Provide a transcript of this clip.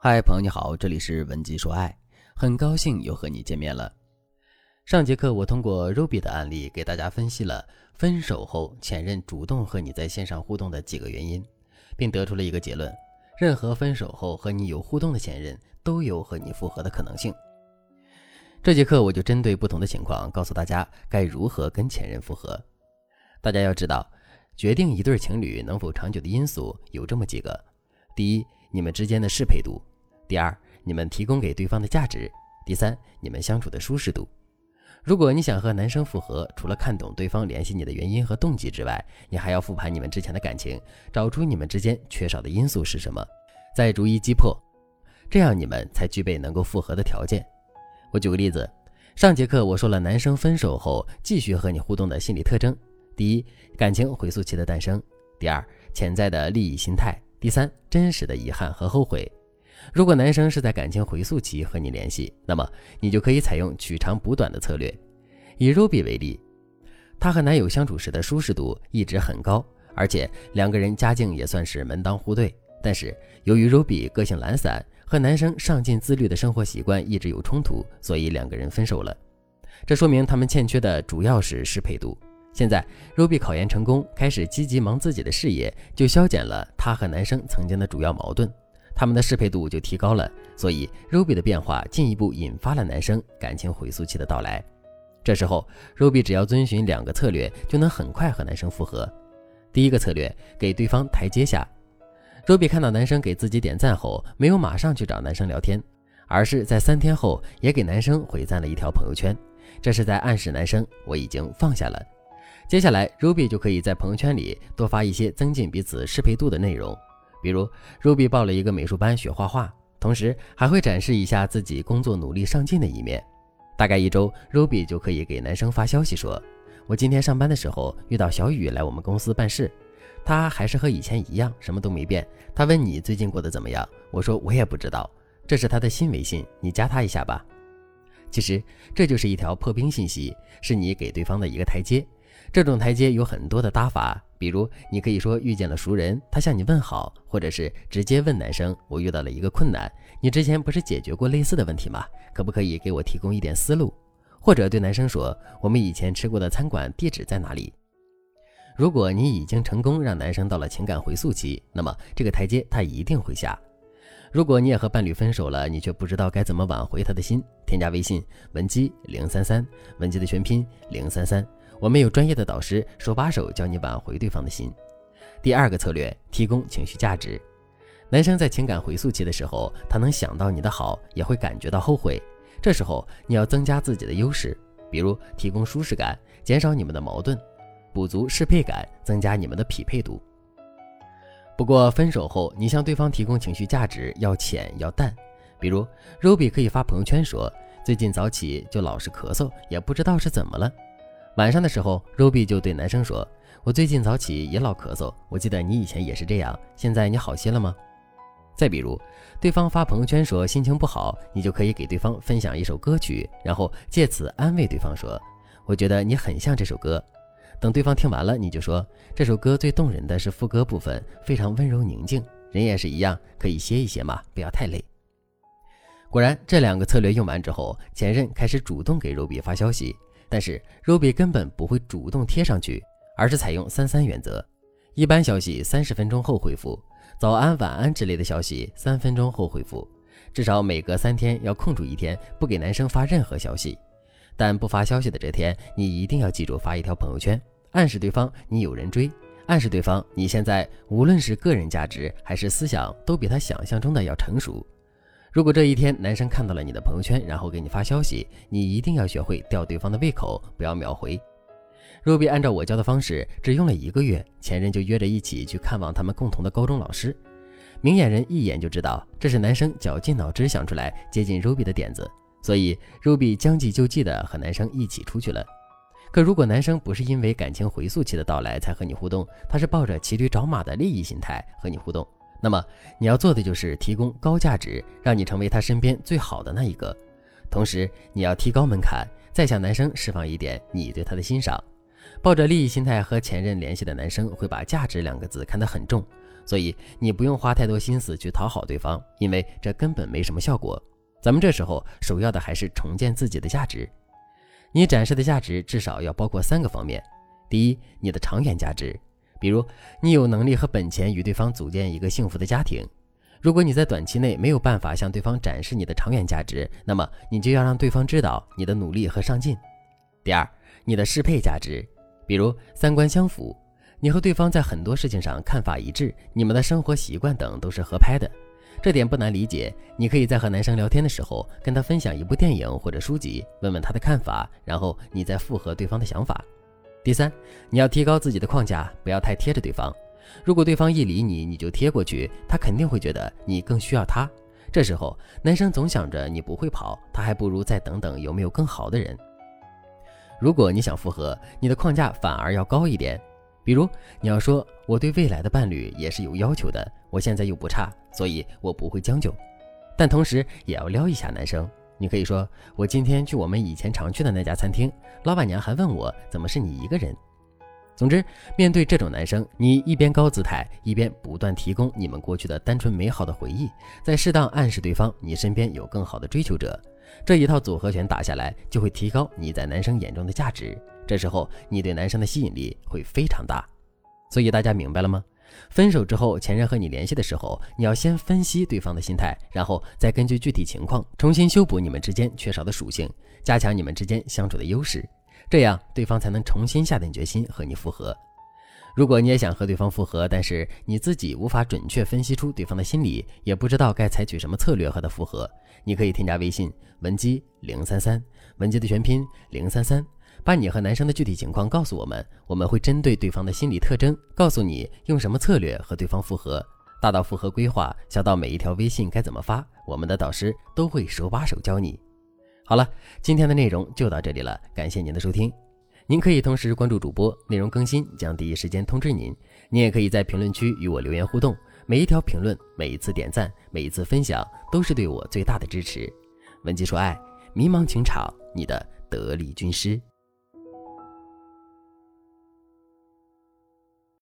嗨，朋友你好，这里是文姬说爱，很高兴又和你见面了。上节课我通过 Ruby 的案例给大家分析了分手后前任主动和你在线上互动的几个原因，并得出了一个结论：任何分手后和你有互动的前任都有和你复合的可能性。这节课我就针对不同的情况，告诉大家该如何跟前任复合。大家要知道，决定一对情侣能否长久的因素有这么几个：第一，你们之间的适配度。第二，你们提供给对方的价值；第三，你们相处的舒适度。如果你想和男生复合，除了看懂对方联系你的原因和动机之外，你还要复盘你们之前的感情，找出你们之间缺少的因素是什么，再逐一击破，这样你们才具备能够复合的条件。我举个例子，上节课我说了男生分手后继续和你互动的心理特征：第一，感情回溯期的诞生；第二，潜在的利益心态；第三，真实的遗憾和后悔。如果男生是在感情回溯期和你联系，那么你就可以采用取长补短的策略。以 Ruby 为例，她和男友相处时的舒适度一直很高，而且两个人家境也算是门当户对。但是由于 Ruby 个性懒散，和男生上进自律的生活习惯一直有冲突，所以两个人分手了。这说明他们欠缺的主要是适配度。现在 Ruby 考研成功，开始积极忙自己的事业，就消减了她和男生曾经的主要矛盾。他们的适配度就提高了，所以 Ruby 的变化进一步引发了男生感情回溯期的到来。这时候，Ruby 只要遵循两个策略，就能很快和男生复合。第一个策略，给对方台阶下。Ruby 看到男生给自己点赞后，没有马上去找男生聊天，而是在三天后也给男生回赞了一条朋友圈，这是在暗示男生我已经放下了。接下来，Ruby 就可以在朋友圈里多发一些增进彼此适配度的内容。比如，Ruby 报了一个美术班学画画，同时还会展示一下自己工作努力上进的一面。大概一周，Ruby 就可以给男生发消息说：“我今天上班的时候遇到小雨来我们公司办事，他还是和以前一样，什么都没变。他问你最近过得怎么样，我说我也不知道。这是他的新微信，你加他一下吧。”其实这就是一条破冰信息，是你给对方的一个台阶。这种台阶有很多的搭法，比如你可以说遇见了熟人，他向你问好，或者是直接问男生：“我遇到了一个困难，你之前不是解决过类似的问题吗？可不可以给我提供一点思路？”或者对男生说：“我们以前吃过的餐馆地址在哪里？”如果你已经成功让男生到了情感回溯期，那么这个台阶他一定会下。如果你也和伴侣分手了，你却不知道该怎么挽回他的心，添加微信文姬零三三，文姬的全拼零三三。我们有专业的导师，手把手教你挽回对方的心。第二个策略，提供情绪价值。男生在情感回溯期的时候，他能想到你的好，也会感觉到后悔。这时候你要增加自己的优势，比如提供舒适感，减少你们的矛盾，补足适配感，增加你们的匹配度。不过分手后，你向对方提供情绪价值要浅要淡，比如 Ruby 可以发朋友圈说，最近早起就老是咳嗽，也不知道是怎么了。晚上的时候，Ruby 就对男生说：“我最近早起也老咳嗽，我记得你以前也是这样，现在你好些了吗？”再比如，对方发朋友圈说心情不好，你就可以给对方分享一首歌曲，然后借此安慰对方说：“我觉得你很像这首歌。”等对方听完了，你就说：“这首歌最动人的是副歌部分，非常温柔宁静，人也是一样，可以歇一歇嘛，不要太累。”果然，这两个策略用完之后，前任开始主动给 Ruby 发消息。但是 Ruby 根本不会主动贴上去，而是采用三三原则：一般消息三十分钟后回复，早安、晚安之类的消息三分钟后回复。至少每隔三天要空出一天不给男生发任何消息。但不发消息的这天，你一定要记住发一条朋友圈，暗示对方你有人追，暗示对方你现在无论是个人价值还是思想都比他想象中的要成熟。如果这一天男生看到了你的朋友圈，然后给你发消息，你一定要学会吊对方的胃口，不要秒回。Ruby 按照我教的方式，只用了一个月，前任就约着一起去看望他们共同的高中老师。明眼人一眼就知道，这是男生绞尽脑汁想出来接近 Ruby 的点子，所以 Ruby 将计就计的和男生一起出去了。可如果男生不是因为感情回溯期的到来才和你互动，他是抱着骑驴找马的利益心态和你互动。那么你要做的就是提供高价值，让你成为他身边最好的那一个。同时，你要提高门槛，再向男生释放一点你对他的欣赏。抱着利益心态和前任联系的男生会把价值两个字看得很重，所以你不用花太多心思去讨好对方，因为这根本没什么效果。咱们这时候首要的还是重建自己的价值。你展示的价值至少要包括三个方面：第一，你的长远价值，比如你有能力和本钱与对方组建一个幸福的家庭。如果你在短期内没有办法向对方展示你的长远价值，那么你就要让对方知道你的努力和上进。第二，你的适配价值，比如三观相符，你和对方在很多事情上看法一致，你们的生活习惯等都是合拍的。这点不难理解，你可以在和男生聊天的时候，跟他分享一部电影或者书籍，问问他的看法，然后你再附和对方的想法。第三，你要提高自己的框架，不要太贴着对方。如果对方一理你，你就贴过去，他肯定会觉得你更需要他。这时候，男生总想着你不会跑，他还不如再等等有没有更好的人。如果你想复合，你的框架反而要高一点。比如，你要说我对未来的伴侣也是有要求的，我现在又不差，所以我不会将就。但同时也要撩一下男生，你可以说我今天去我们以前常去的那家餐厅，老板娘还问我怎么是你一个人。总之，面对这种男生，你一边高姿态，一边不断提供你们过去的单纯美好的回忆，在适当暗示对方你身边有更好的追求者，这一套组合拳打下来，就会提高你在男生眼中的价值。这时候，你对男生的吸引力会非常大，所以大家明白了吗？分手之后，前任和你联系的时候，你要先分析对方的心态，然后再根据具体情况重新修补你们之间缺少的属性，加强你们之间相处的优势，这样对方才能重新下定决心和你复合。如果你也想和对方复合，但是你自己无法准确分析出对方的心理，也不知道该采取什么策略和他复合，你可以添加微信文姬零三三，文姬的全拼零三三。把你和男生的具体情况告诉我们，我们会针对对方的心理特征，告诉你用什么策略和对方复合。大到复合规划，小到每一条微信该怎么发，我们的导师都会手把手教你。好了，今天的内容就到这里了，感谢您的收听。您可以同时关注主播，内容更新将第一时间通知您。您也可以在评论区与我留言互动，每一条评论、每一次点赞、每一次分享，都是对我最大的支持。文姬说爱，迷茫情场，你的得力军师。